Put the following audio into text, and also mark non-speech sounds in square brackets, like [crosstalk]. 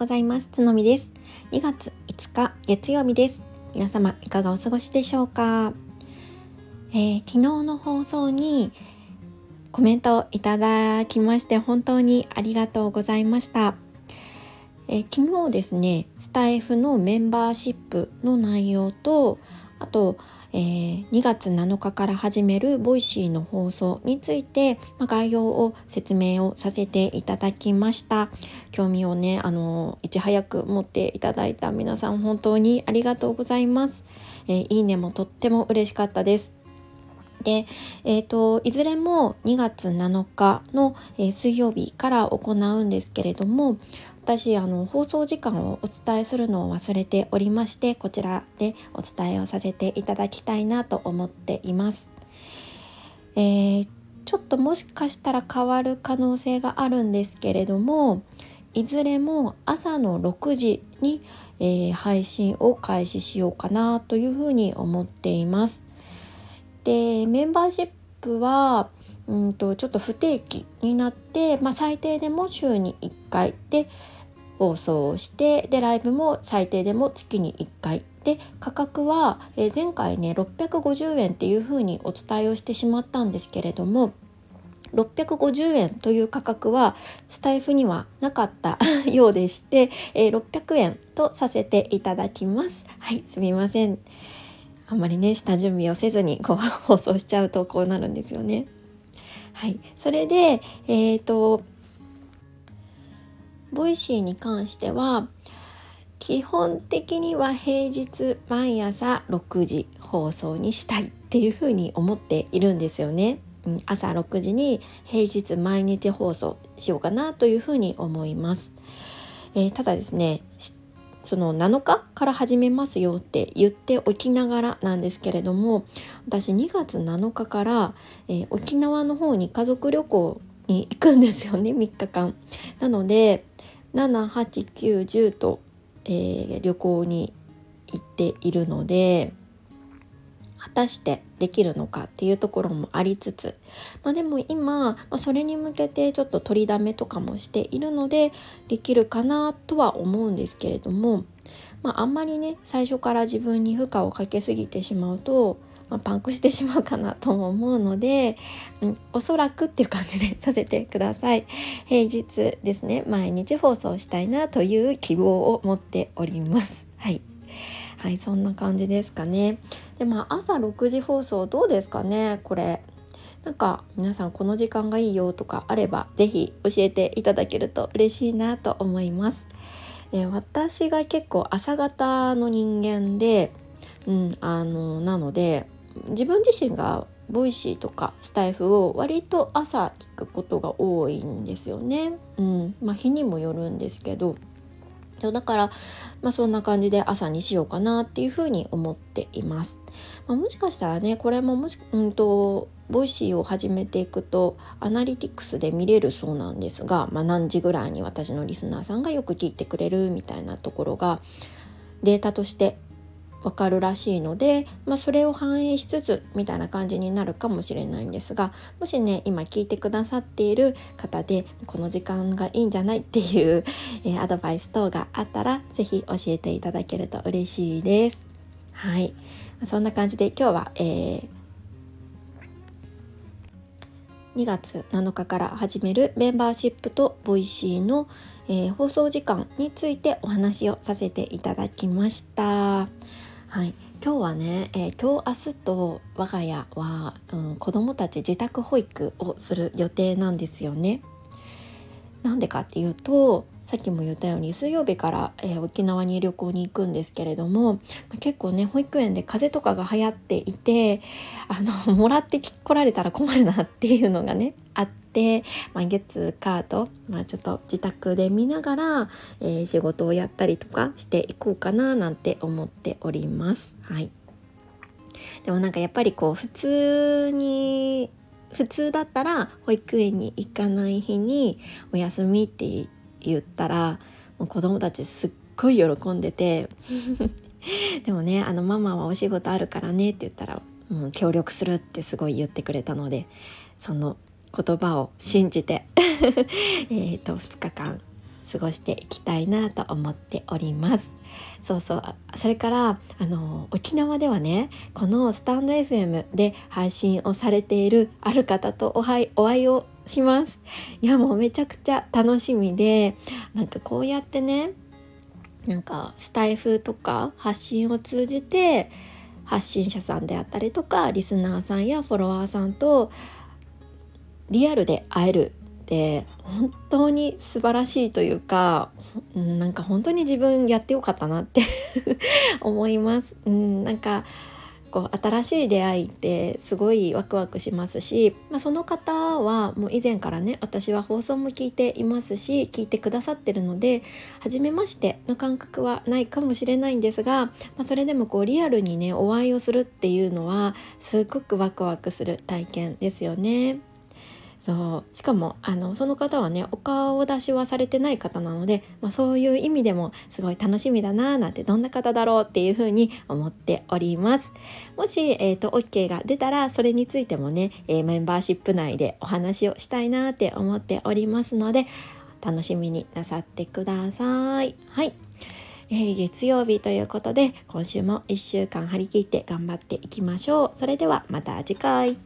ございます。つのみです。2月5日月曜日です。皆様いかがお過ごしでしょうか、えー、昨日の放送にコメントいただきまして本当にありがとうございました。えー、昨日ですね、スタイフのメンバーシップの内容とあとえー、2月7日から始める Voicy の放送について、まあ、概要を説明をさせていただきました。興味をねあのいち早く持っていただいた皆さん本当にありがとうございます、えー、いいねもとっても嬉しかったです。で、えーと、いずれも2月7日の、えー、水曜日から行うんですけれども私あの放送時間をお伝えするのを忘れておりましてこちらでお伝えをさせていただきたいなと思っています。えー、ちょっともしかしたら変わる可能性があるんですけれどもいずれも朝の6時に、えー、配信を開始しようかなというふうに思っています。でメンバーシップはうんとちょっと不定期になって、まあ、最低でも週に1回で放送をしてでライブも最低でも月に1回で価格は、前回ね650円っていうふうにお伝えをしてしまったんですけれども650円という価格はスタイフにはなかった [laughs] ようでして、えー、600円とさせていただきます。はい、すみません。あんまりね、下準備をせずにこう [laughs] 放送しちゃうとこうなるんですよね。はい、それで、えーと、 Voicy に関しては基本的には平日毎朝6時放送にしたいっていうふうに思っているんですよね。朝6時に平日毎日放送しようかなというふうに思います。えー、ただですねその7日から始めますよって言っておきながらなんですけれども私2月7日から、えー、沖縄の方に家族旅行に行くんですよね3日間。なので78910と、えー、旅行に行っているので果たしてできるのかっていうところもありつつ、まあ、でも今、まあ、それに向けてちょっと取りだめとかもしているのでできるかなとは思うんですけれども、まあ、あんまりね最初から自分に負荷をかけすぎてしまうと、まあ、パンクしてしまうかなとも思うので、うん、おそらくっていう感じでさせてください。平日ですね毎日放送したいなという希望を持っております。はい。はいそんな感じですかね。でまあ朝6時放送どうですかねこれなんか皆さんこの時間がいいよとかあれば是非教えていただけると嬉しいなと思います。え私が結構朝型の人間で、うん、あのなので自分自身が Voicy とかスタイフを割と朝聞くことが多いんですよね。うんまあ、日にもよるんですけどそうだから、まあ、そんな感じで朝にしようかなっていうふうに思っています。まあ、もしかしたらねこれももし、うんと、 Voicy を始めていくとアナリティクスで見れるそうなんですが、まあ、何時ぐらいに私のリスナーさんがよく聞いてくれるみたいなところがデータとしてわかるらしいので、まあ、それを反映しつつみたいな感じになるかもしれないんですがもしね今聞いてくださっている方でこの時間がいいんじゃないっていう、[laughs] えー、アドバイス等があったら是非教えていただけると嬉しいです。はいそんな感じで今日は、えー、2月7日から始めるメンバーシップと Voicy の、えー、放送時間についてお話をさせていただきました。はい、今日はね、えー、今日明日と我が家は、うん、子どもたち自宅保育をする予定なんですよね。なんでかっていうとさっきも言ったように水曜日から、えー、沖縄に旅行に行くんですけれども結構ね保育園で風邪とかが流行っていてあの [laughs] もらって来られたら困るなっていうのがねあって、まあ、月カード、まあ、ちょっと自宅で見ながら、えー、仕事をやったりとかしていこうかななんて思っております。はいでもなんかやっぱりこう普通に普通だったら保育園に行かない日にお休みって言ったらもう子供たちすっごい喜んでて [laughs] でもねあのママはお仕事あるからねって言ったら、うん、協力するってすごい言ってくれたのでその言葉を信じて [laughs] えと2日間過ごしていきたいなと思っております。そうそう。それからあの沖縄ではねこのスタンド FM で配信をされているある方とお会いお会いをします。いやもうめちゃくちゃ楽しみでなんかこうやってねなんかスタイフとか発信を通じて発信者さんであったりとかリスナーさんやフォロワーさんとリアルで会えるって本当に素晴らしいというかなんか本当に自分やってよかったなって [laughs] 思います。うん、なんかこう新しい出会いってすごいワクワクしますし、まあ、その方はもう以前からね私は放送も聞いていますし聞いてくださってるので初めましての感覚はないかもしれないんですが、まあ、それでもこうリアルにねお会いをするっていうのはすごくワクワクする体験ですよね。そう。しかもあのその方はねお顔出しはされてない方なので、まあ、そういう意味でもすごい楽しみだなーなんてどんな方だろうっていうふうに思っております。もし、えーと、OK が出たらそれについてもね、えー、メンバーシップ内でお話をしたいなって思っておりますので楽しみになさってください。はい。えー、月曜日ということで今週も1週間張り切って頑張っていきましょう。それではまた次回。